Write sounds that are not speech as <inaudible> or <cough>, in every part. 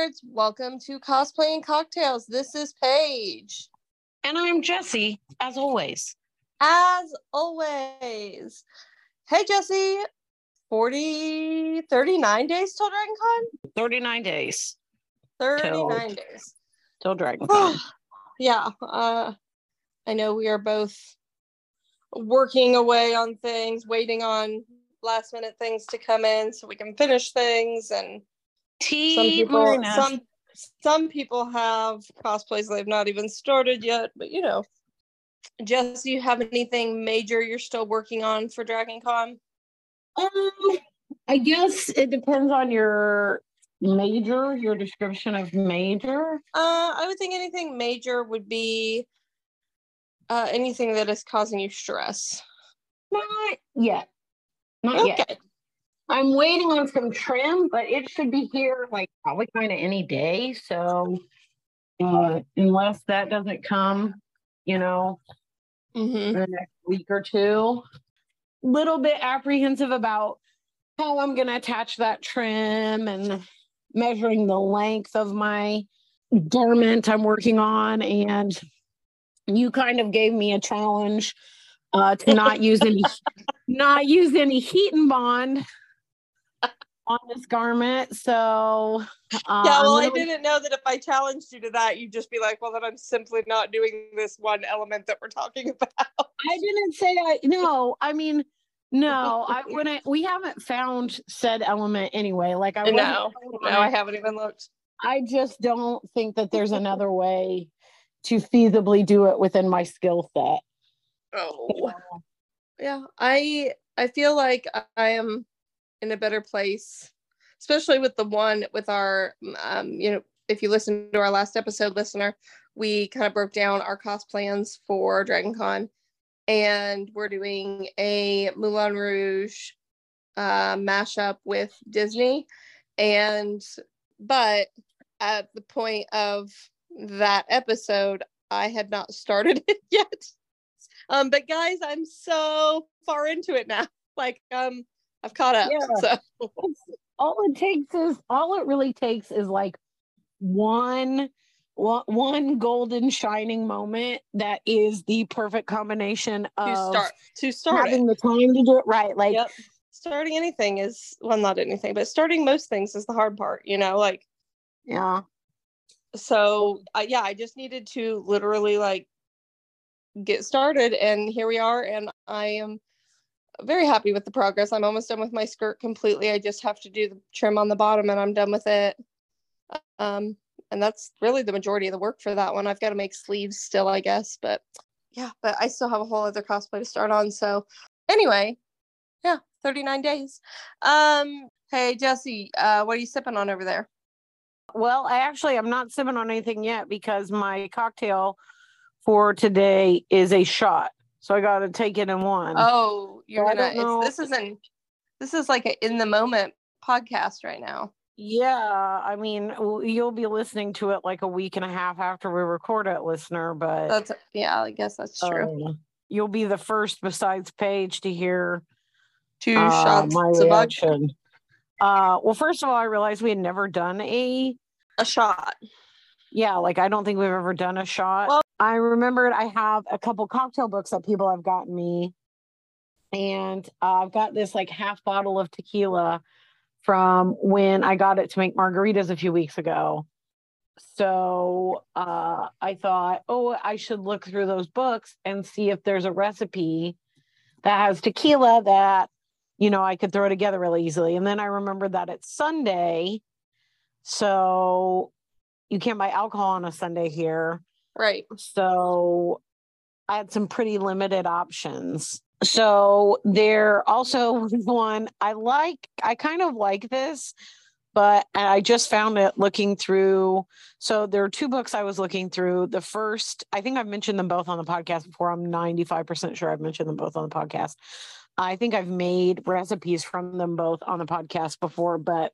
nerds. Welcome to Cosplay and Cocktails. This is Paige. And I'm Jessi, as always. As always. Hey, Jessi. 40, 39 days till DragonCon? 39 days. 39 till, days. Till DragonCon. <sighs> yeah. Uh, I know we are both working away on things, waiting on last minute things to come in so we can finish things and Tea some people Marina. some some people have cosplays they've not even started yet, but you know. Jess, do you have anything major you're still working on for Dragon Con? Um, I guess it depends on your major, your description of major. Uh, I would think anything major would be uh, anything that is causing you stress. Not yet. Not okay. yet. I'm waiting on some trim, but it should be here like probably kind of any day. So uh, unless that doesn't come, you know, mm-hmm. the next week or two, little bit apprehensive about how I'm going to attach that trim and measuring the length of my garment I'm working on. And you kind of gave me a challenge uh, to not use any <laughs> not use any heat and bond on this garment. So uh, yeah, well, I didn't know that if I challenged you to that, you'd just be like, well, then I'm simply not doing this one element that we're talking <laughs> about. I didn't say I no. I mean, no. I <laughs> when I we haven't found said element anyway. Like I no, no, I haven't even looked. I just don't think that there's another way to feasibly do it within my skill set. Oh, yeah. I I feel like I am in a better place, especially with the one with our, um, you know, if you listen to our last episode, listener, we kind of broke down our cosplans for Dragon Con, and we're doing a Moulin Rouge uh, mashup with Disney, and but at the point of that episode, I had not started <laughs> it yet. Um, but guys, I'm so far into it now. Like, um, I've caught up. Yeah. So all it takes is all it really takes is like one one golden shining moment that is the perfect combination of to start to start having it. the time to do it right. Like yep. starting anything is well, not anything, but starting most things is the hard part. You know, like yeah. So uh, yeah, I just needed to literally like get started, and here we are, and I am very happy with the progress. I'm almost done with my skirt completely. I just have to do the trim on the bottom and I'm done with it. Um, and that's really the majority of the work for that one. I've got to make sleeves still, I guess, but yeah, but I still have a whole other cosplay to start on. So anyway, yeah, 39 days. Um, hey Jessi, uh, what are you sipping on over there? Well, I actually I'm not sipping on anything yet because my cocktail for today is a shot. So I got to take it in one. Oh, you're so gonna. this isn't. This is like an in the moment podcast right now. Yeah, I mean, you'll be listening to it like a week and a half after we record it, listener. But that's yeah, I guess that's true. Um, you'll be the first, besides Paige, to hear two uh, shots my reaction. Uh, well, first of all, I realized we had never done a a shot. Yeah, like I don't think we've ever done a shot. Well, I remembered I have a couple cocktail books that people have gotten me. And uh, I've got this like half bottle of tequila from when I got it to make margaritas a few weeks ago. So uh, I thought, oh, I should look through those books and see if there's a recipe that has tequila that, you know, I could throw together really easily. And then I remembered that it's Sunday. So you can't buy alcohol on a Sunday here. Right. So I had some pretty limited options. So there also one I like, I kind of like this, but I just found it looking through. So there are two books I was looking through. The first, I think I've mentioned them both on the podcast before. I'm 95% sure I've mentioned them both on the podcast. I think I've made recipes from them both on the podcast before, but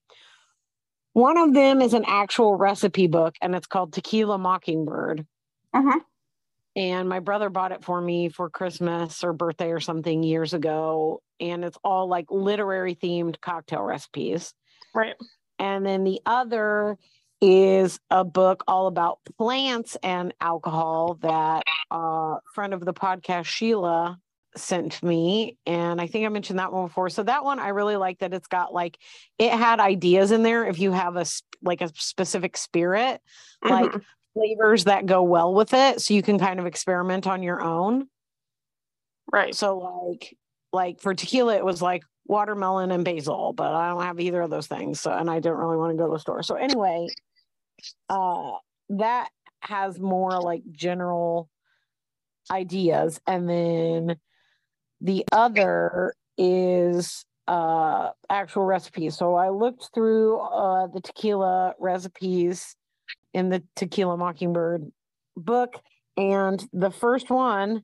one of them is an actual recipe book and it's called Tequila Mockingbird. Uh-huh. And my brother bought it for me for Christmas or birthday or something years ago. And it's all like literary themed cocktail recipes. Right. And then the other is a book all about plants and alcohol that a friend of the podcast, Sheila, sent me. And I think I mentioned that one before. So that one, I really like that it's got like, it had ideas in there. If you have a, like a specific spirit, mm-hmm. like flavors that go well with it. So you can kind of experiment on your own. Right. So like, like for tequila, it was like watermelon and basil, but I don't have either of those things. So, and I didn't really want to go to the store. So anyway, uh, that has more like general ideas. And then the other is uh actual recipes. So I looked through uh the tequila recipes in the Tequila Mockingbird book and the first one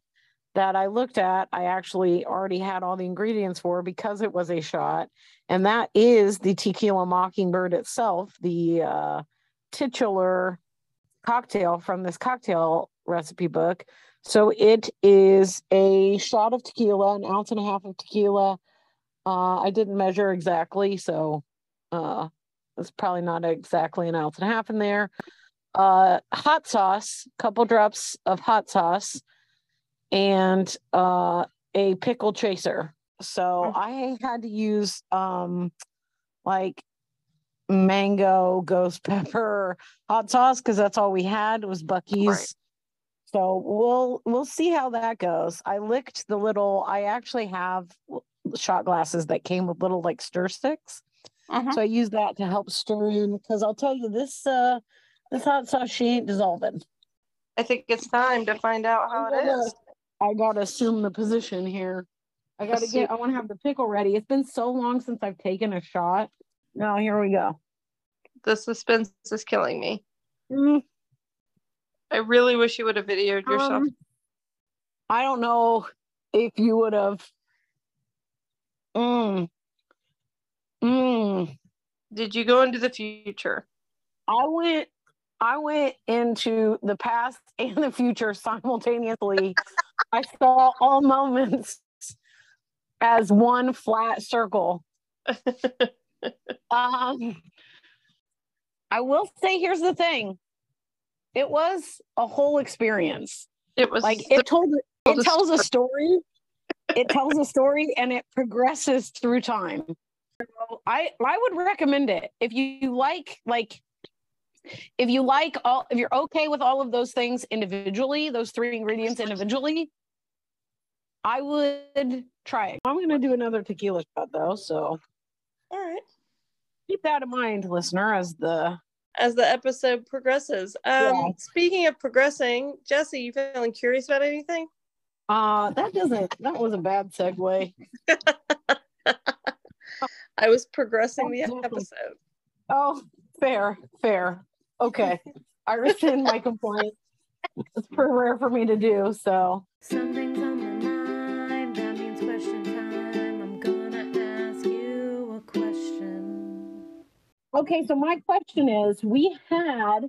that I looked at, I actually already had all the ingredients for because it was a shot. And that is the Tequila Mockingbird itself, the uh, titular cocktail from this cocktail recipe book. So it is a shot of tequila, an ounce and a half of tequila. Uh, I didn't measure exactly, so uh, it's probably not exactly an ounce and a half in there. Uh, hot sauce, a couple drops of hot sauce, and uh, a pickle chaser. So I had to use um, like mango ghost <laughs> pepper hot sauce because that's all we had was Buc-ee's. Right. So we'll we'll see how that goes. I licked the little. I actually have shot glasses that came with little like stir sticks. Uh-huh. So I use that to help stir in because I'll tell you this uh this hot sauce she ain't dissolving. I think it's time to find out how it is. I gotta assume the position here. I gotta get. I want to have the pickle ready. It's been so long since I've taken a shot. Now here we go. The suspense is killing me. Mm. I really wish you would have videoed yourself. Um, I don't know if you would have. Mm. Mm. Did you go into the future? I went. I went into the past <laughs> and the future simultaneously I saw all moments as one flat circle. <laughs> um, I will say, here's the thing: it was a whole experience. It was like it told it <laughs> tells a story. it tells a story and it progresses through time. So I I would recommend it if you like like if you like all if you're okay with all of those things individually, those three ingredients individually, I would try it. I'm going to do another tequila shot though, so all right. Keep that in mind, listener, as the as the episode progresses. Um yeah. speaking of progressing, Jessi, you feeling curious about anything? Uh that doesn't that was a bad segue. <laughs> I was progressing the episode. Oh, fair, fair. Okay. I rescind my complaint. It's pretty rare for me to do, so something's on my mind. Okay, so my question is we had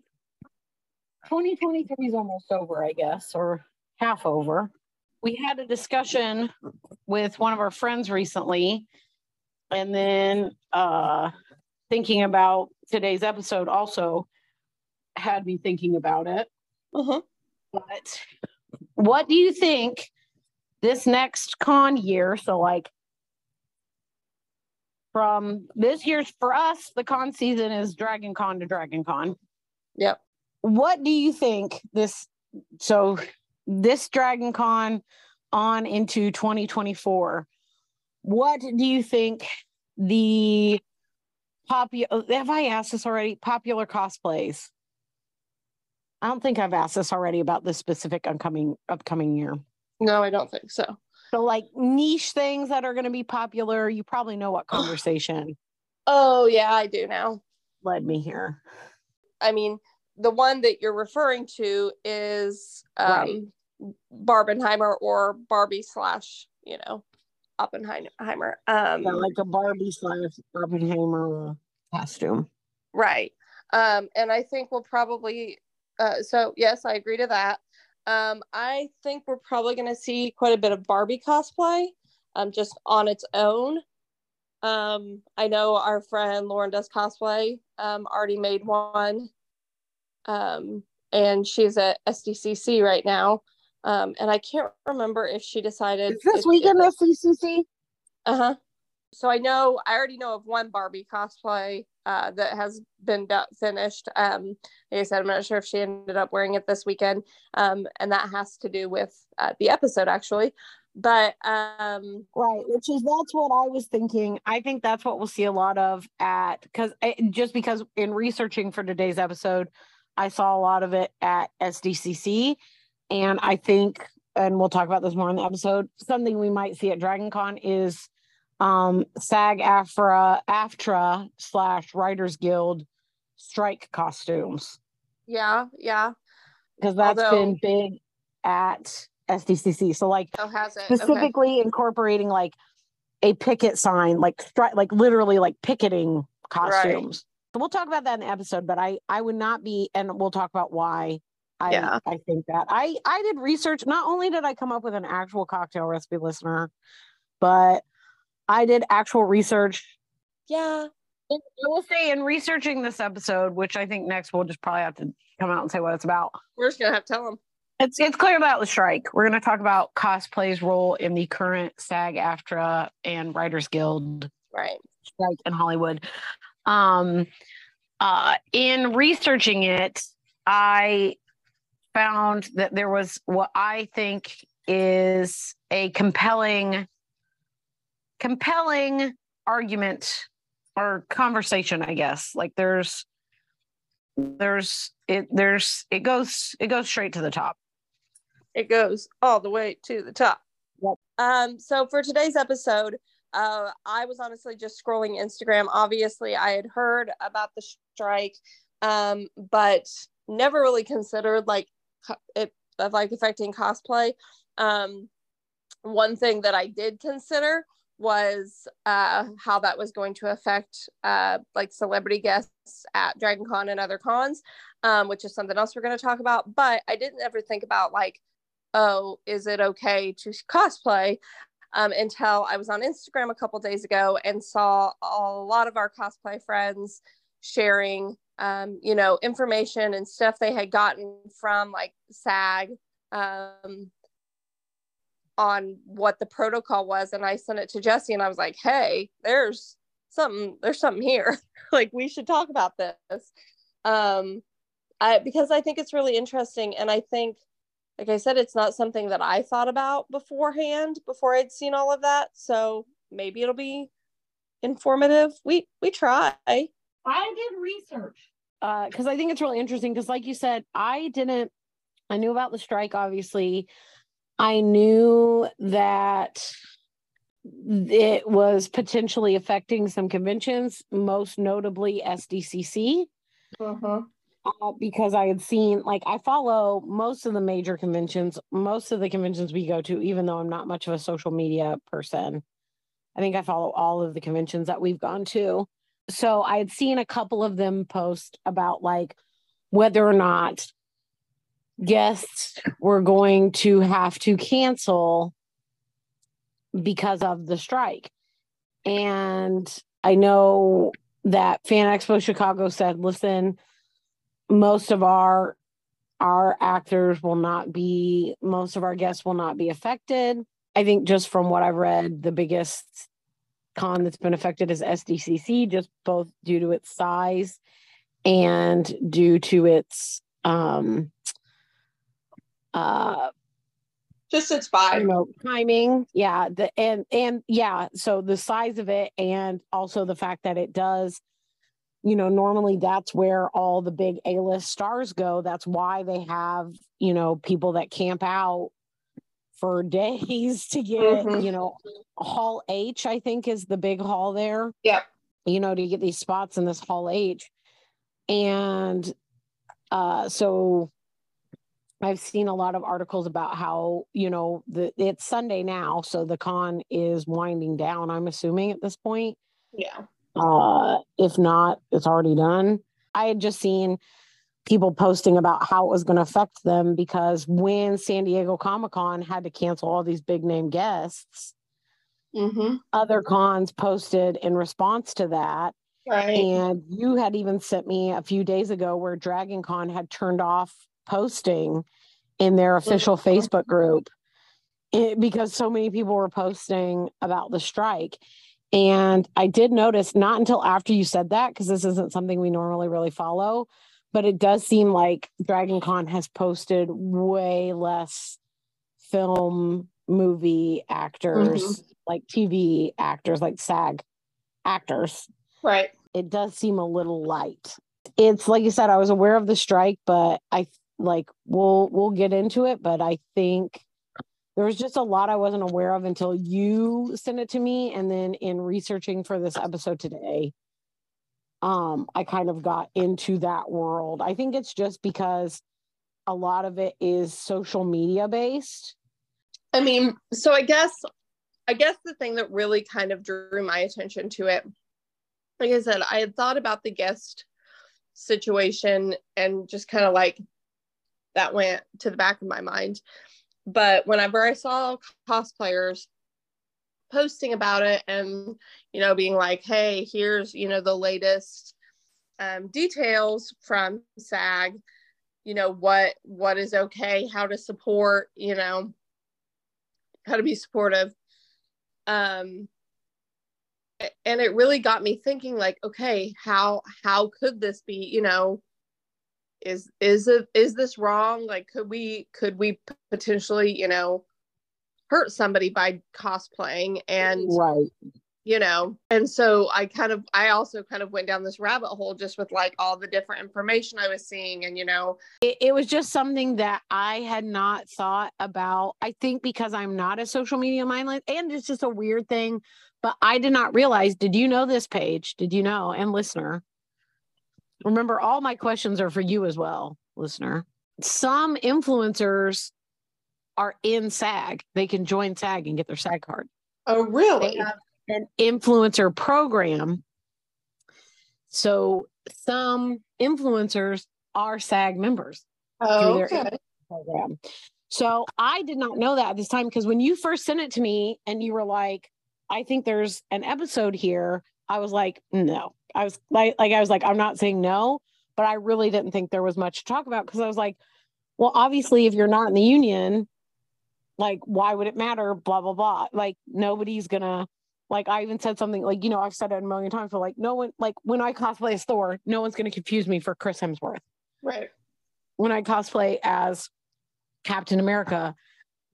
2023 is almost over, I guess, or half over. We had a discussion with one of our friends recently, and then uh, thinking about today's episode also had me thinking about it. Uh-huh. But what do you think this next con year, so like from this year's for us, the con season is Dragon Con to Dragon Con. Yep. What do you think this so this Dragon Con on into 2024? What do you think the popular have I asked this already? Popular cosplays. I don't think I've asked this already about this specific upcoming upcoming year. No, I don't think so. So like niche things that are going to be popular. You probably know what <gasps> conversation. oh yeah, I do now. Led me here. I mean, the one that you're referring to is um, right. Barbenheimer or Barbie slash, you know, Oppenheimer. Um, yeah, like a Barbie slash Oppenheimer costume. Right. Um, and I think we'll probably. Uh, so yes, I agree to that. Um, I think we're probably going to see quite a bit of Barbie cosplay, um, just on its own. Um, I know our friend Lauren does cosplay, um, already made one. Um, and she's at SDCC right now. Um, and I can't remember if she decided. Is this if, weekend if, SDCC? Uh huh. So I know I already know of one Barbie cosplay uh, that has been finished. Um, like I said, I'm not sure if she ended up wearing it this weekend, um, and that has to do with uh, the episode actually. But um, right, which is that's what I was thinking. I think that's what we'll see a lot of at because eh, just because in researching for today's episode, I saw a lot of it at SDCC, and I think, and we'll talk about this more in the episode. Something we might see at Dragon Con is um, SAG AFTRA, AFTRA slash Writers Guild strike costumes. Yeah, yeah. Because that's Although, been big at SDCC. So like oh, specifically okay. incorporating like a picket sign, like stri- like literally like picketing costumes. Right. So we'll talk about that in the episode, but I I would not be and we'll talk about why I yeah. I think that. I I did research. Not only did I come up with an actual cocktail recipe listener, but I did actual research. Yeah. I will say in researching this episode, which I think next we'll just probably have to come out and say what it's about. We're just gonna have to tell them. It's it's clear about the strike. We're gonna talk about cosplay's role in the current SAG AFTRA and Writers Guild right strike in Hollywood. Um uh in researching it, I found that there was what I think is a compelling compelling argument or conversation i guess. Like there's there's it there's it goes it goes straight to the top. It goes all the way to the top. Yep. um so for today's episode uh i was honestly just scrolling instagram. Obviously i had heard about the strike um but never really considered like it of like affecting cosplay. Um one thing that i did consider was uh, how that was going to affect uh, like celebrity guests at Dragon Con and other cons, um, which is something else we're going to talk about. But I didn't ever think about like, oh, is it okay to cosplay? Um, until I was on Instagram a couple days ago and saw a lot of our cosplay friends sharing, um, you know, information and stuff they had gotten from like SAG um, on what the protocol was and I sent it to Jessi and I was like, "Hey, there's something there's something here. <laughs> like we should talk about this." Um I because I think it's really interesting and I think like I said it's not something that I thought about beforehand before I'd seen all of that. So maybe it'll be informative. We we try. I did research. Uh, because I think it's really interesting because like you said, I didn't I knew about the strike obviously I knew that it was potentially affecting some conventions, most notably SDCC. Uh-huh. Uh, because I had seen, like, I follow most of the major conventions, most of the conventions we go to, even though I'm not much of a social media person. I think I follow all of the conventions that we've gone to. So I had seen a couple of them post about, like, whether or not guests were going to have to cancel because of the strike. And I know that Fan Expo Chicago said, listen, most of our our actors will not be most of our guests will not be affected. I think just from what I've read, the biggest con that's been affected is SDCC, just both due to its size and due to its um uh just its vibe. you know timing yeah the and and yeah so the size of it and also the fact that it does you know normally that's where all the big a-list stars go. That's why they have you know people that camp out for <laughs> days to get mm-hmm. you know hall h i think is the big hall there. Yeah you know to get these spots in this hall h. And uh so I've seen a lot of articles about how, you know, the it's Sunday now, so the con is winding down, I'm assuming at this point. Yeah. Uh if not, it's already done. I had just seen people posting about how it was going to affect them because when San Diego Comic Con had to cancel all these big name guests, mm-hmm. other cons posted in response to that. Right. And you had even sent me a few days ago where Dragon Con had turned off posting in their official. Facebook group it, because so many people were posting about the strike. And I did notice not until after you said that, because this isn't something we normally really follow, but it does seem like Dragon Con has posted way less film movie actors, mm-hmm. like TV actors, like SAG actors. Right. It does seem a little light. It's like you said, I was aware of the strike, but I like we'll we'll get into it, but I think there was just a lot I wasn't aware of until you sent it to me. And then in researching for this episode today, um, I kind of got into that world. I think it's just because a lot of it is social media based. I mean, so I guess I guess the thing that really kind of drew my attention to it, like I said, I had thought about the guest situation and just kind of like that went to the back of my mind. But whenever I saw cosplayers posting about it and, you know, being like, hey, here's, you know, the latest um, details from SAG, you know, what what is okay, how to support, you know, how to be supportive. Um, and it really got me thinking like okay how how could this be you know is is it is this wrong? Like could we could we potentially you know hurt somebody by cosplaying and right. you know and so i kind of i also kind of went down this rabbit hole just with like all the different information i was seeing and you know. It, it was just something that i had not thought about i think because i'm not a social media mindless and it's just a weird thing but i did not realize did you know this Paige? Did you know? And listener Remember, all my questions are for you as well, listener. Some influencers are in SAG. They can join SAG and get their SAG card. Oh, really? an influencer program. So some influencers are SAG members oh, through their okay. program. So I did not know that at this time because when you first sent it to me and you were like, I think there's an episode here, I was like, no, I was like, like I was like, I'm not saying no, but I really didn't think there was much to talk about because I was like, well, obviously, if you're not in the union, like, why would it matter? Blah blah blah. Like, nobody's gonna. Like, I even said something like, you know, I've said it a million times. But like, no one, like, when I cosplay as Thor, no one's gonna confuse me for Chris Hemsworth. Right. When I cosplay as Captain America,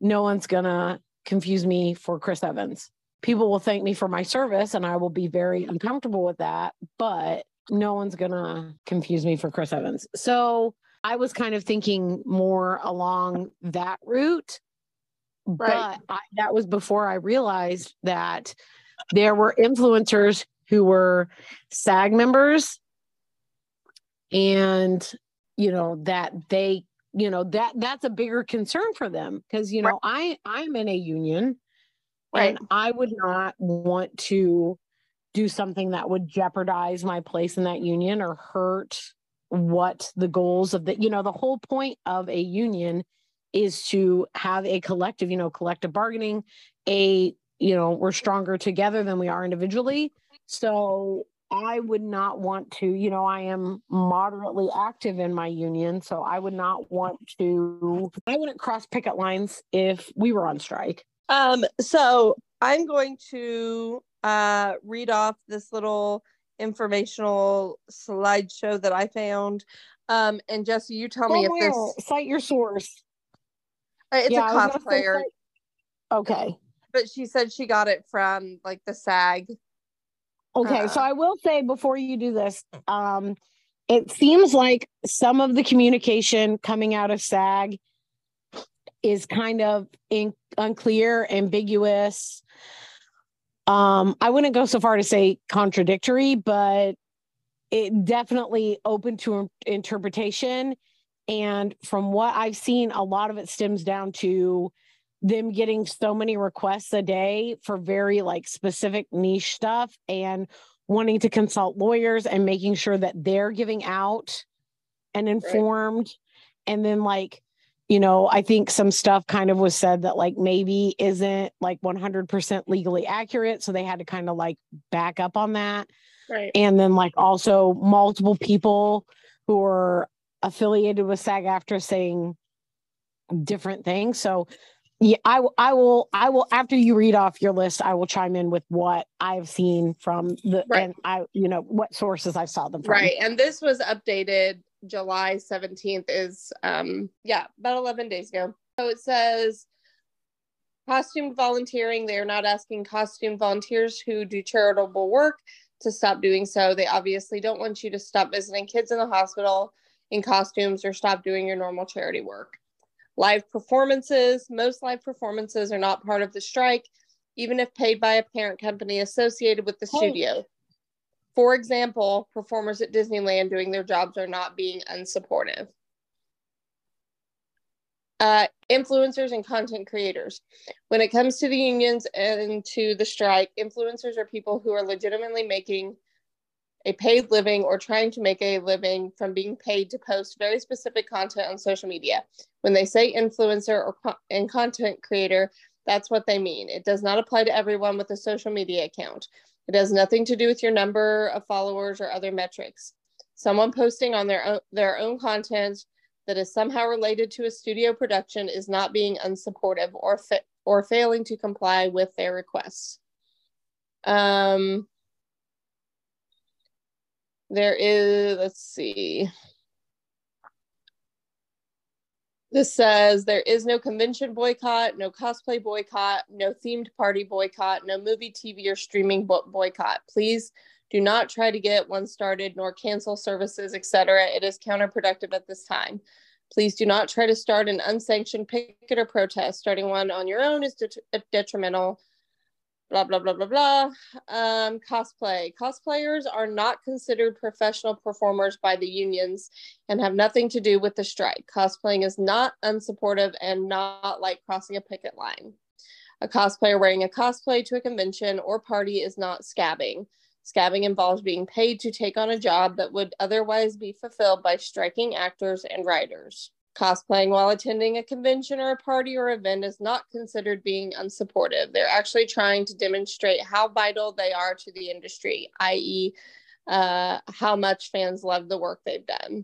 no one's gonna confuse me for Chris Evans people will thank me for my service and I will be very uncomfortable with that, but no one's going to confuse me for Chris Evans. So I was kind of thinking more along that route. Right. But I, that was before I realized that there were influencers who were SAG members and you know that they you know that that's a bigger concern for them because you know right. I I'm in a union Right. And I would not want to do something that would jeopardize my place in that union or hurt what the goals of the, you know, the whole point of a union is to have a collective, you know, collective bargaining, a, you know, we're stronger together than we are individually. So I would not want to, you know, I am moderately active in my union. So I would not want to, I wouldn't cross picket lines if we were on strike. Um, so I'm going to uh, read off this little informational slideshow that I found. Um, and Jessi, you tell me if this cite your source. Uh, it's yeah, a cosplayer. Okay. But she said she got it from like the SAG. Okay, uh, so I will say before you do this, um, it seems like some of the communication coming out of SAG is kind of in, unclear, ambiguous. Um, I wouldn't go so far to say contradictory, but it definitely open to interpretation. And from what I've seen, a lot of it stems down to them getting so many requests a day for very like specific niche stuff and wanting to consult lawyers and making sure that they're giving out and informed. Right. And then like you know, I think some stuff kind of was said that like maybe isn't like 100% legally accurate. So they had to kind of like back up on that. Right. And then like also multiple people who are affiliated with SAG AFTRA saying different things. So yeah, I, I will, I will, after you read off your list, I will chime in with what I've seen from the, right. and I, you know, what sources I saw them from. Right. And this was updated July 17th is, um, yeah, about 11 days ago. So it says, costume volunteering. They are not asking costume volunteers who do charitable work to stop doing so. They obviously don't want you to stop visiting kids in the hospital in costumes or stop doing your normal charity work. Live performances. Most live performances are not part of the strike, even if paid by a parent company associated with the hey. studio. For example, performers at Disneyland doing their jobs are not being unsupportive. Uh, influencers and content creators. When it comes to the unions and to the strike, influencers are people who are legitimately making a paid living or trying to make a living from being paid to post very specific content on social media. When they say influencer or co- and content creator, that's what they mean. It does not apply to everyone with a social media account. It has nothing to do with your number of followers or other metrics. Someone posting on their own, their own content that is somehow related to a studio production is not being unsupportive or fa- or failing to comply with their requests. Um, there is, let's see. This says there is no convention boycott, no cosplay boycott, no themed party boycott, no movie, TV, or streaming bo- boycott. Please do not try to get one started nor cancel services, etc. It is counterproductive at this time. Please do not try to start an unsanctioned picket or protest. Starting one on your own is det- detrimental blah blah blah blah blah. Um, cosplay. Cosplayers are not considered professional performers by the unions and have nothing to do with the strike. Cosplaying is not unsupportive and not like crossing a picket line. A cosplayer wearing a cosplay to a convention or party is not scabbing. Scabbing involves being paid to take on a job that would otherwise be fulfilled by striking actors and writers Cosplaying while attending a convention or a party or event is not considered being unsupportive. They're actually trying to demonstrate how vital they are to the industry, i.e., uh, how much fans love the work they've done.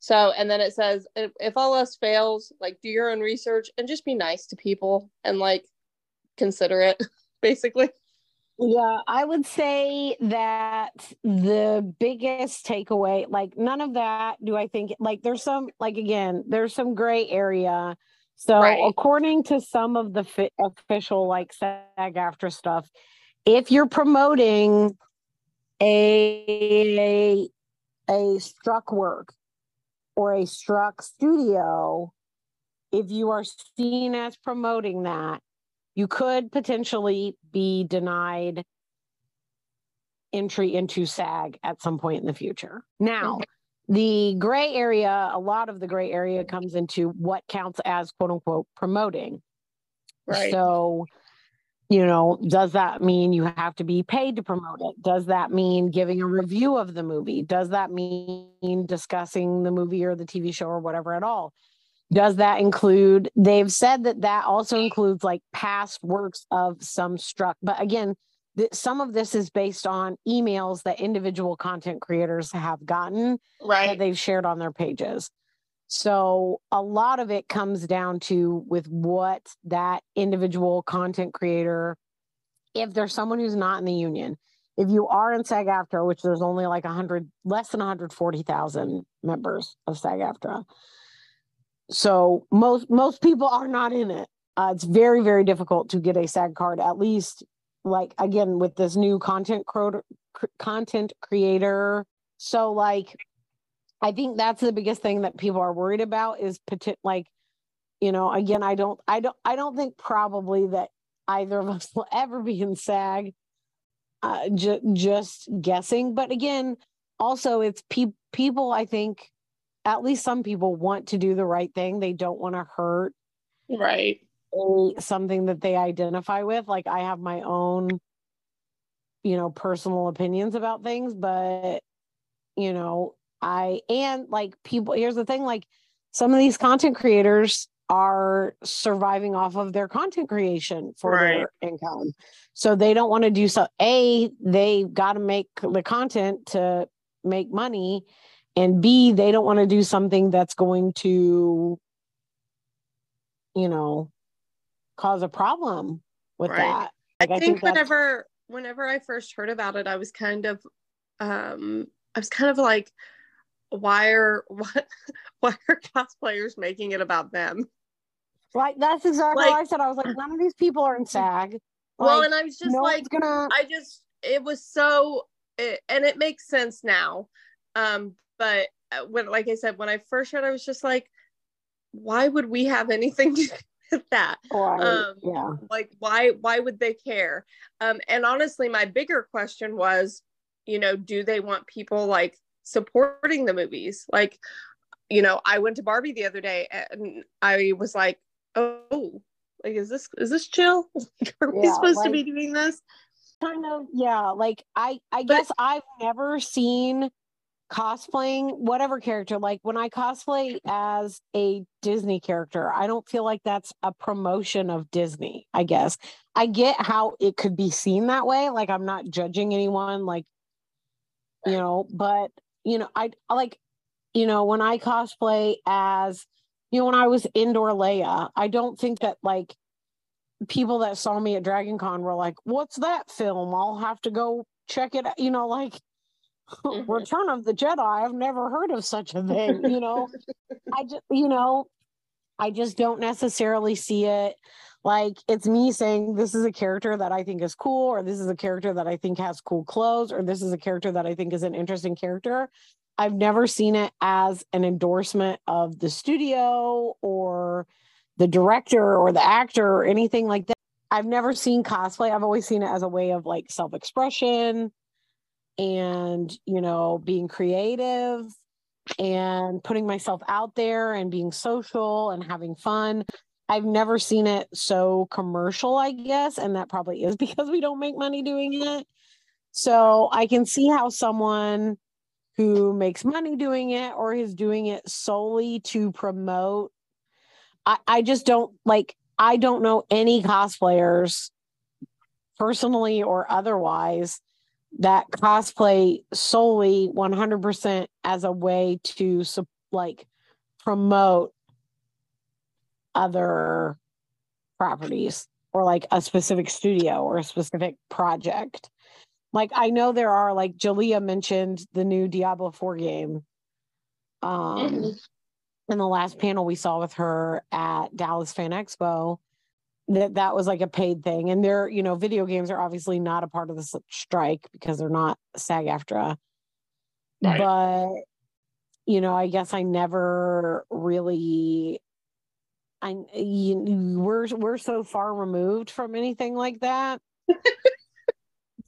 So, and then it says, if, if all else fails, like do your own research and just be nice to people and like consider it, <laughs> basically. Yeah, I would say that the biggest takeaway, like none of that do I think like there's some like again, there's some gray area. So right. according to some of the fi- official like SAG AFTRA stuff, if you're promoting a a a struck work or a struck studio, if you are seen as promoting that, you could potentially be denied entry into SAG at some point in the future. Now, the gray area, a lot of the gray area comes into what counts as quote unquote promoting. Right. So, you know, does that mean you have to be paid to promote it? Does that mean giving a review of the movie? Does that mean discussing the movie or the TV show or whatever at all? Does that include, they've said that that also includes like past works of some struck, but again, th- some of this is based on emails that individual content creators have gotten right. that they've shared on their pages. So a lot of it comes down to with what that individual content creator, if there's someone who's not in the union, if you are in SAG AFTRA, which there's only like 100, less than 140,000 members of SAG AFTRA, so most most people are not in it. Uh, it's very very difficult to get a SAG card. At least like again with this new content content creator. So like, I think that's the biggest thing that people are worried about is like, you know, again I don't I don't I don't think probably that either of us <laughs> will ever be in SAG. Uh, ju- just guessing, but again, also it's pe- people I think at least some people want to do the right thing. They don't want to hurt right a, something that they identify with. Like I have my own, you know, personal opinions about things, but you know, I and like people here's the thing, like some of these content creators are surviving off of their content creation for right. their income. So they don't want to do so. A, they've got to make the content to make money. And B, they don't want to do something that's going to, you know, cause a problem with right. that. Like, I, think I think whenever whenever I first heard about it, I was kind of um I was kind of like, why are <laughs> what why are cosplayers making it about them? Like that's exactly like, what I said. I was like, none of these people are in <laughs> SAG. Like, well, and I was just no like, gonna... I just it was so, it, and it makes sense now. Um, but uh, when, like I said, when I first heard, I was just like, why would we have anything <laughs> to do with that? Right. Um, yeah. Like, why? Why would they care? Um, and honestly, my bigger question was, you know, do they want people like supporting the movies? Like, you know, I went to Barbie the other day and I was like, oh, like is this is this chill? <laughs> Are we supposed like, to be doing this? Kind of, yeah. Like I I but, guess I've never seen cosplaying whatever character like when i cosplay as a disney character i don't feel like that's a promotion of disney i guess i get how it could be seen that way like i'm not judging anyone like you know but you know i like you know when i cosplay as you know, when I was Endor Leia, I don't think that like people that saw me at Dragon Con were like, what's that film? I'll have to go check it out. You know, like mm-hmm. Return of the Jedi. I've never heard of such a thing, you know. <laughs> I just you know, I just don't necessarily see it like it's me saying this is a character that I think is cool, or this is a character that I think has cool clothes, or this is a character that I think is an interesting character. I've never seen it as an endorsement of the studio or the director or the actor or anything like that. I've never seen cosplay. I've always seen it as a way of like self expression and, you know, being creative and putting myself out there and being social and having fun. I've never seen it so commercial, I guess. And that probably is <laughs> because we don't make money doing it. So I can see how someone who makes money doing it or is doing it solely to promote. I, I just don't like, I don't know any cosplayers personally or otherwise that cosplay solely 100% as a way to like promote other properties or like a specific studio or a specific project like I know there are like Jalea mentioned the new Diablo 4 game. Um mm-hmm. in the last panel we saw with her at Dallas Fan Expo that that was like a paid thing and they're you know video games are obviously not a part of the strike because they're not SAG AFTRA right. but you know I guess I never really I you, we're we're so far removed from anything like that <laughs>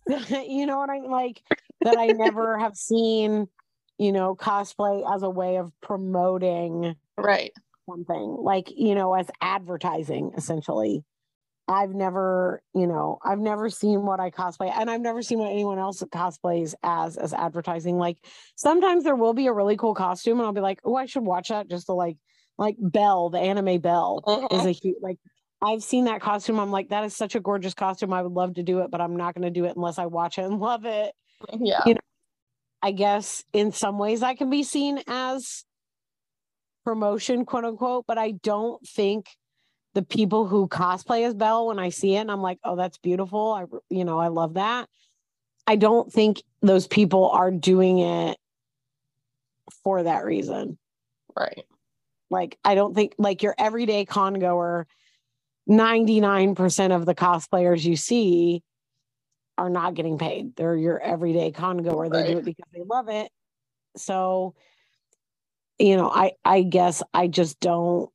<laughs> you know what I mean? Like that I never have seen, you know, cosplay as a way of promoting right something like, you know, as advertising essentially. I've never, you know, I've never seen what I cosplay and I've never seen what anyone else cosplays as as advertising. Like sometimes there will be a really cool costume and I'll be like, oh, I should watch that just to like like Belle, the anime Belle uh-huh. is a huge like I've seen that costume. I'm like, that is such a gorgeous costume. I would love to do it, but I'm not going to do it unless I watch it and <laughs> love it. Yeah. You know, I guess in some ways I can be seen as promotion, quote unquote, but I don't think the people who cosplay as Belle, when I see it and I'm like, oh, that's beautiful. I, you know, I love that. I don't think those people are doing it for that reason. Right. Like, I don't think like your everyday con goer 99% of the cosplayers you see are not getting paid. They're your everyday con goer. They right. do it because they love it. So, you know, I I guess I just don't,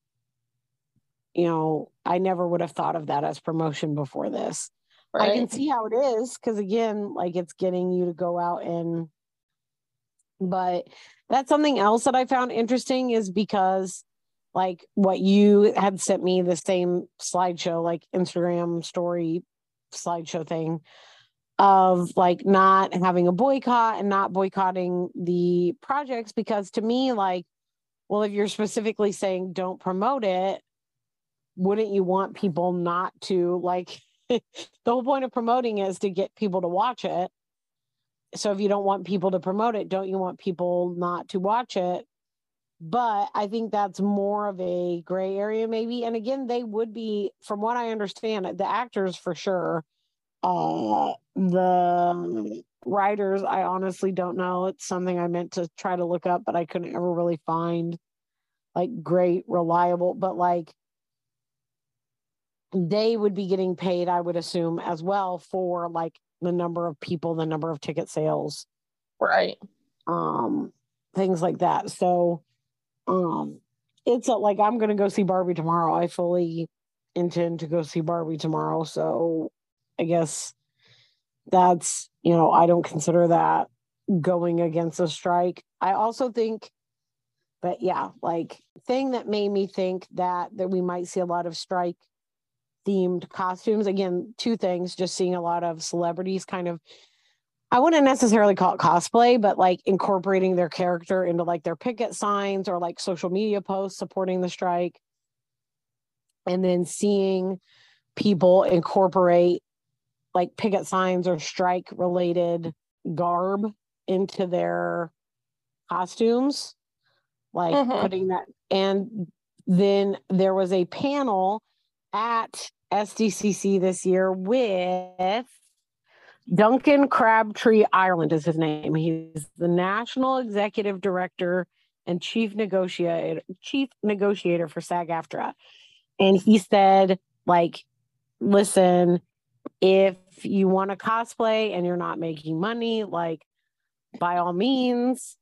you know, I never would have thought of that as promotion before this. Right. I can see how it is because again, like it's getting you to go out and but that's something else that I found interesting is because like what you had sent me the same slideshow like instagram story slideshow thing of like not having a boycott and not boycotting the projects because to me like well, if you're specifically saying don't promote it, wouldn't you want people not to like <laughs> the whole point of promoting is to get people to watch it. So if you don't want people to promote it, don't you want people not to watch it? But I think that's more of a gray area, maybe. And again, they would be, from what I understand, the actors for sure. Uh, the writers, I honestly don't know. It's something I meant to try to look up, but I couldn't ever really find like great, reliable. But like they would be getting paid, I would assume, as well for like the number of people, the number of ticket sales. Right. Um, things like that. So um it's a, like I'm gonna go see Barbie tomorrow. I fully intend to go see Barbie tomorrow. So I guess that's you know, I don't consider that going against a strike. I also think but yeah, like thing that made me think that that we might see a lot of strike themed costumes. Again, two things, just seeing a lot of celebrities kind of I wouldn't necessarily call it cosplay, but like incorporating their character into like their picket signs or like social media posts supporting the strike. And then seeing people incorporate like picket signs or strike related garb into their costumes, like mm-hmm. putting that. And then there was a panel at SDCC this year with Duncan Crabtree Ireland is his name. He's the National Executive Director and Chief Negotiator Chief Negotiator for SAG-AFTRA. And he said, like, listen, if you want to cosplay and you're not making money, like, by all means.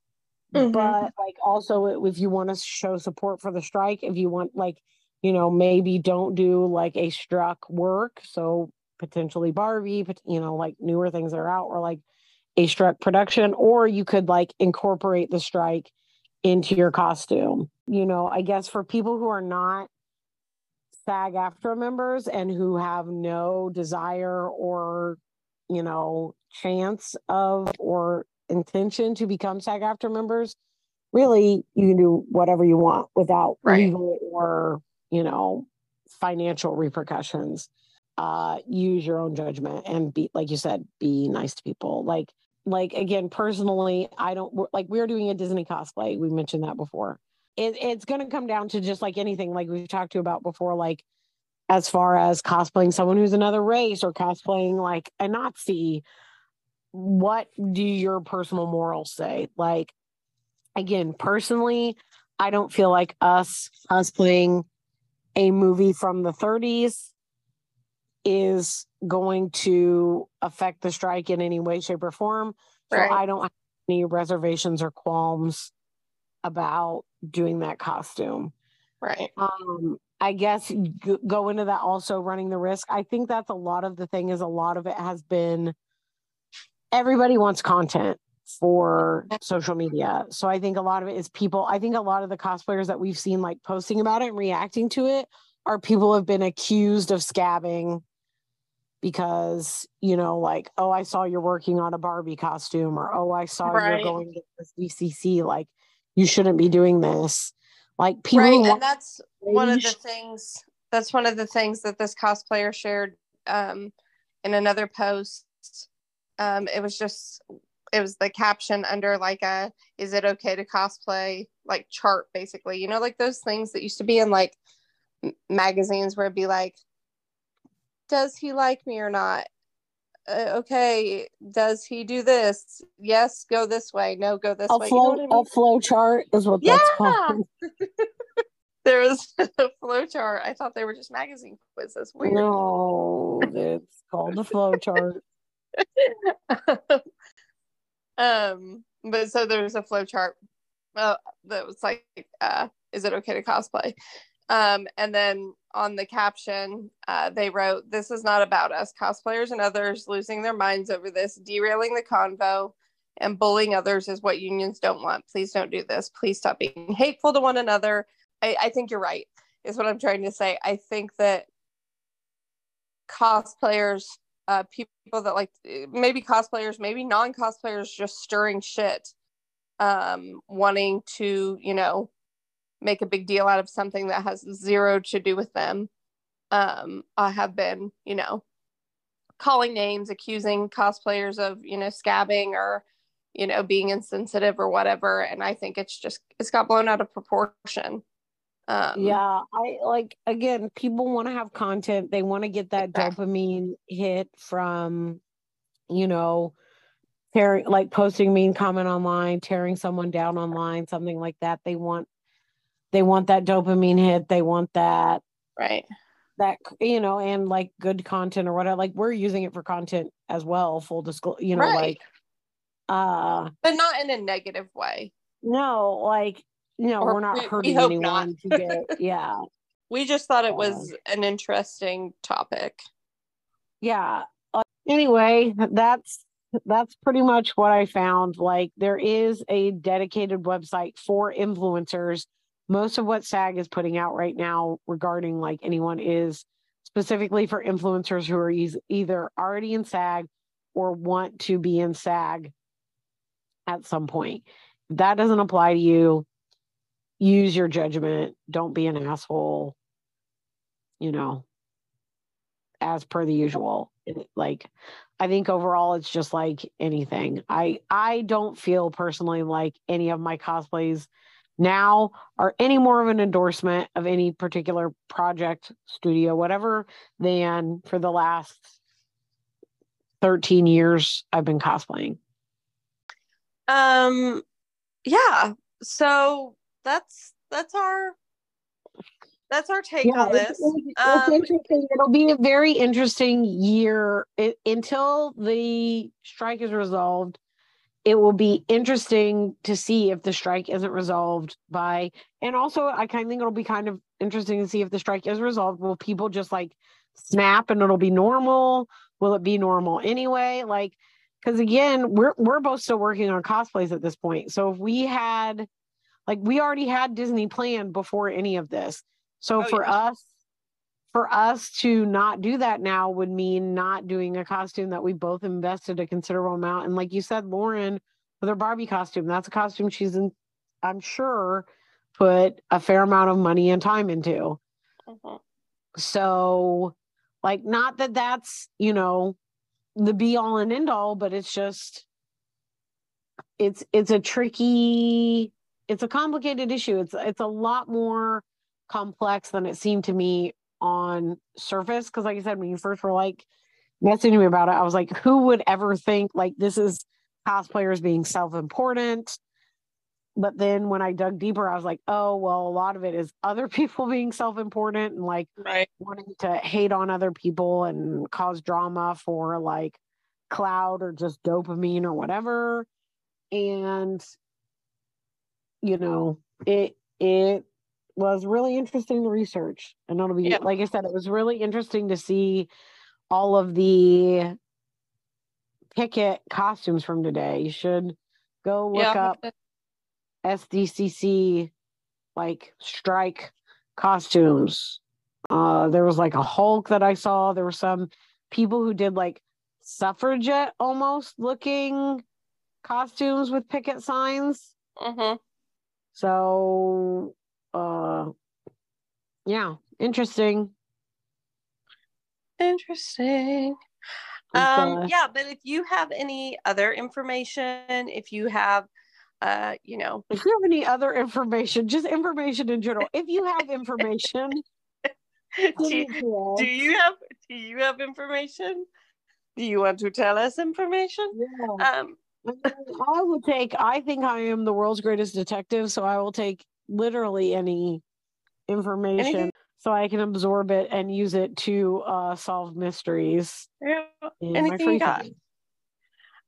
Mm-hmm. But like also if you want to show support for the strike, if you want like you know, maybe don't do like a struck work. So potentially Barbie, but you know, like newer things that are out or like a struck production, or you could like incorporate the strike into your costume. You know, I guess for people who are not SAG-AFTRA members and who have no desire or, you know, chance of or intention to become SAG-AFTRA members, really you can do whatever you want without right. legal or you know, financial repercussions. Uh, use your own judgment and be, like you said, be nice to people. Like, like again, personally, I don't like we're doing a Disney cosplay. We mentioned that before. It, it's going to come down to just like anything, like we've talked to about before, like as far as cosplaying someone who's another race or cosplaying like a Nazi. What do your personal morals say? Like, again, personally, I don't feel like us cosplaying a movie from the 30s is going to affect the strike in any way, shape, or form. So. I don't have any reservations or qualms about doing that costume. Right. Um, I guess g- go into that also running the risk. I think that's a lot of the thing is a lot of it has been everybody wants content for social media. So I think a lot of it is people, I think a lot of the cosplayers that we've seen like posting about it and reacting to it are people have been accused of scabbing because, you know, like, oh, I saw you're working on a Barbie costume or oh, I saw right. you're going to this DCC. Like, you shouldn't be doing this. Like people Right. And that's one of the things that's one of the things that this cosplayer shared um in another post. Um, it was just it was the caption under like a is it okay to cosplay? Like chart basically. You know like those things that used to be in like m- magazines where it'd be like does he like me or not? Uh, okay does he do this? Yes go this way. No go this a way. Flow, you know I mean? a flow chart is what yeah! that's called. <laughs> <laughs> There was <laughs> a flow chart i thought they were just magazine quizzes. Weird. No it's called a flow chart um but so there's a flow chart uh, that was like uh is it okay to cosplay? Um and then on the caption uh, they wrote this is not about us. Cosplayers and others losing their minds over this derailing the convo and bullying others is what unions don't want. Please don't do this. Please stop being hateful to one another. I, I think you're right is what i'm trying to say. I think that cosplayers uh, people that like maybe cosplayers, maybe non cosplayers, just stirring shit, um, wanting to, you know, make a big deal out of something that has zero to do with them. Um, I have been, you know, calling names, accusing cosplayers of, you know, scabbing or, you know, being insensitive or whatever. And I think it's just, it's got blown out of proportion. Um, yeah, I like, again, people want to have content, they want to get that exactly. dopamine hit from, you know, tearing like posting mean comment online, tearing someone down online, something like that. They want they want that dopamine hit. They want that right. That you know, and like good content or whatever. Like we're using it for content as well. Full disclosure, you know, right. like uh, but not in a negative way. No, like you know, or we're not we, hurting we anyone not. to get. <laughs> Yeah, we just thought it was an interesting topic. Yeah. Uh, anyway, that's that's pretty much what I found. Like there is a dedicated website for influencers. Most of what SAG is putting out right now regarding like anyone is specifically for influencers who are either already in SAG or want to be in SAG at some point. If that doesn't apply to you, use your judgment. Don't be an asshole. You know, as per the usual. Like I think overall it's just like anything. I I don't feel personally like any of my cosplays now are any more of an endorsement of any particular project, studio, whatever, than for the last 13 years I've been cosplaying. Um yeah. So that's that's our that's our take yeah, on this. It's, it's, um, interesting. It'll be a very interesting year it, until the strike is resolved. It will be interesting to see if the strike isn't resolved by, and also I kind of think it'll be kind of interesting to see if the strike is resolved. Will people just like snap and it'll be normal? Will it be normal anyway? Like, because again, we're we're both still working on cosplays at this point. So if we had, like, we already had Disney planned before any of this so oh, for yeah. us, for us to not do that now would mean not doing a costume that we both invested a considerable amount. And like you said, Lauren, with her Barbie costume, that's a costume she's in, I'm sure, put a fair amount of money and time into. Mm-hmm. So, like, not that that's, you know, the be all and end all, but it's just, it's, it's a tricky, it's a complicated issue. It's, it's a lot more complex than it seemed to me on surface. Cause like I said, when you first were like messaging me about it, I was like, who would ever think like this is cosplayers being self-important? But then when I dug deeper, I was like, oh, well, a lot of it is other <laughs> people being self important and like right. wanting to hate on other people and cause drama for like cloud or just dopamine or whatever. And, you know, it, it was really interesting to research. And it'll be, yeah. like I said, it was really interesting to see all of the picket costumes from today. You should go look yeah. up SDCC like strike costumes. Uh, there was like a Hulk that I saw. There were some people who did like suffragette almost looking costumes with picket signs. Mm-hmm. So uh yeah interesting. Interesting. Um uh, yeah but if you have any other information if you have uh you know if you have any other information just information in general. If you have information <laughs> do, you, do you have do you have information? Do you want to tell us information? Yeah. um I will take I think I am the world's greatest detective so I will take literally any information Anything? so I can absorb it and use it to uh, solve mysteries. Yeah. Anything you got?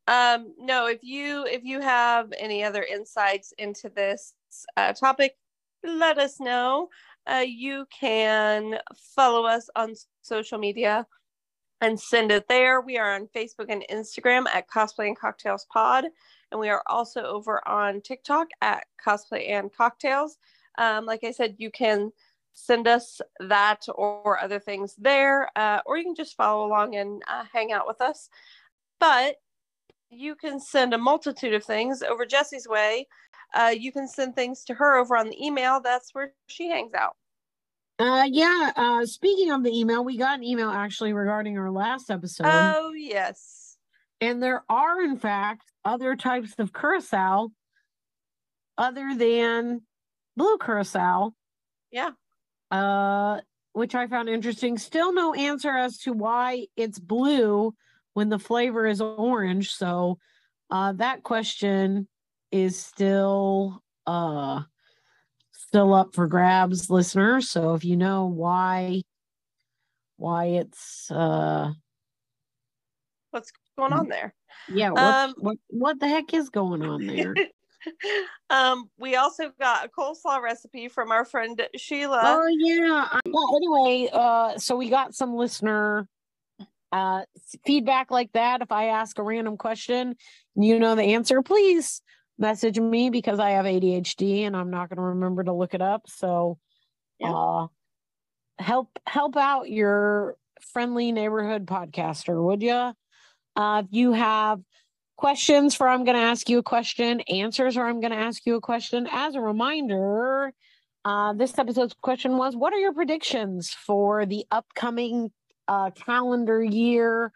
Um, no, if you if you have any other insights into this uh, topic, let us know. Uh, you can follow us on social media and send it there. We are on Facebook and Instagram at Cosplay and Cocktails Pod. And we are also over on TikTok at Cosplay and Cocktails. Um, like I said, you can send us that or other things there, uh, or you can just follow along and uh, hang out with us. But you can send a multitude of things over Jessi's way uh, you can send things to her over on the email. That's where she hangs out. Uh, yeah. Uh, speaking of the email, we got an email actually regarding our last episode. Oh, yes. And there are, in fact, other types of curacao other than blue curacao. Yeah. Uh, which I found interesting. Still no answer as to why it's blue when the flavor is orange. So uh, that question is still uh, still up for grabs, listeners. So if you know why why it's uh, what's going on there? Yeah, what, um, what what the heck is going on there? <laughs> um, we also got a coleslaw recipe from our friend Sheila. Oh yeah. Well, anyway, uh, so we got some listener uh feedback like that. If I ask a random question, you know the answer, please message me because I have ADHD and I'm not going to remember to look it up. So, yeah. uh, help help out your friendly neighborhood podcaster, would you? Uh, if you have questions for I'm going to ask you a question, answers or I'm going to ask you a question. As a reminder, uh, this episode's question was What are your predictions for the upcoming uh, calendar year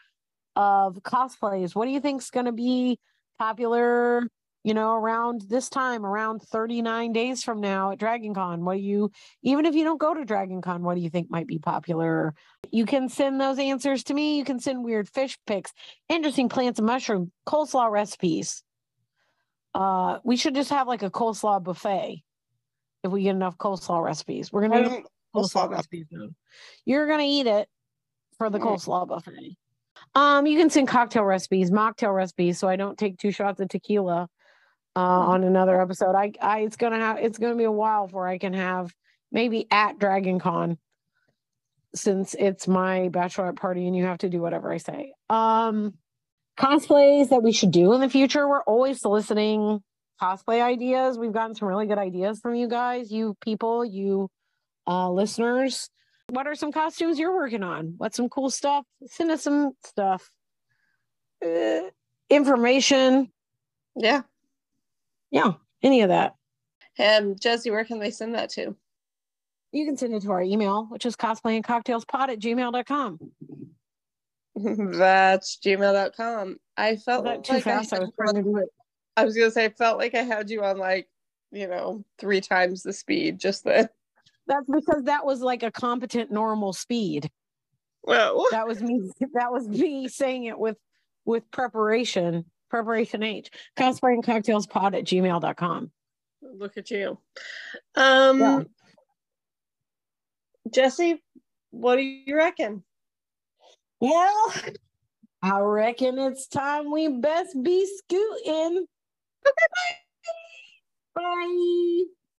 of cosplays? What do you think is going to be popular? You know, around this time, around 39 days from now at Dragon Con, what do you, even if you don't go to Dragon Con, what do you think might be popular? You can send those answers to me. You can send weird fish pics, interesting plants and mushroom, coleslaw recipes. Uh, we should just have like a coleslaw buffet if we get enough coleslaw recipes. We're gonna coleslaw, coleslaw recipes. You're gonna eat it for the coleslaw buffet. Um, you can send cocktail recipes, mocktail recipes, so I don't take two shots of tequila uh, on another episode. I, I, it's gonna have, it's gonna be a while before I can have maybe at Dragon Con since it's my bachelorette party and you have to do whatever I say. Um, cosplays that we should do in the future. We're always soliciting cosplay ideas. We've gotten some really good ideas from you guys, you people, you uh, listeners. What are some costumes you're working on? What's some cool stuff? Send us some stuff. Uh, information. Yeah. Yeah. Any of that. And Jessi, where can they send that to? You can send it to our email, which is cosplayandcocktailspod at gmail.com. <laughs> That's gmail.com. I felt that too like fast. I, I was trying to do it. I was gonna say I felt like I had you on like, you know, three times the speed just then. That's because that was like a competent normal speed. Well that was me <laughs> that was me saying it with with preparation. Preparation H. Cosplay and cocktails pod at gmail.com. Look at you. Um yeah. Jessi, what do you reckon? Well, I reckon it's time we best be scooting. Okay, bye. Bye.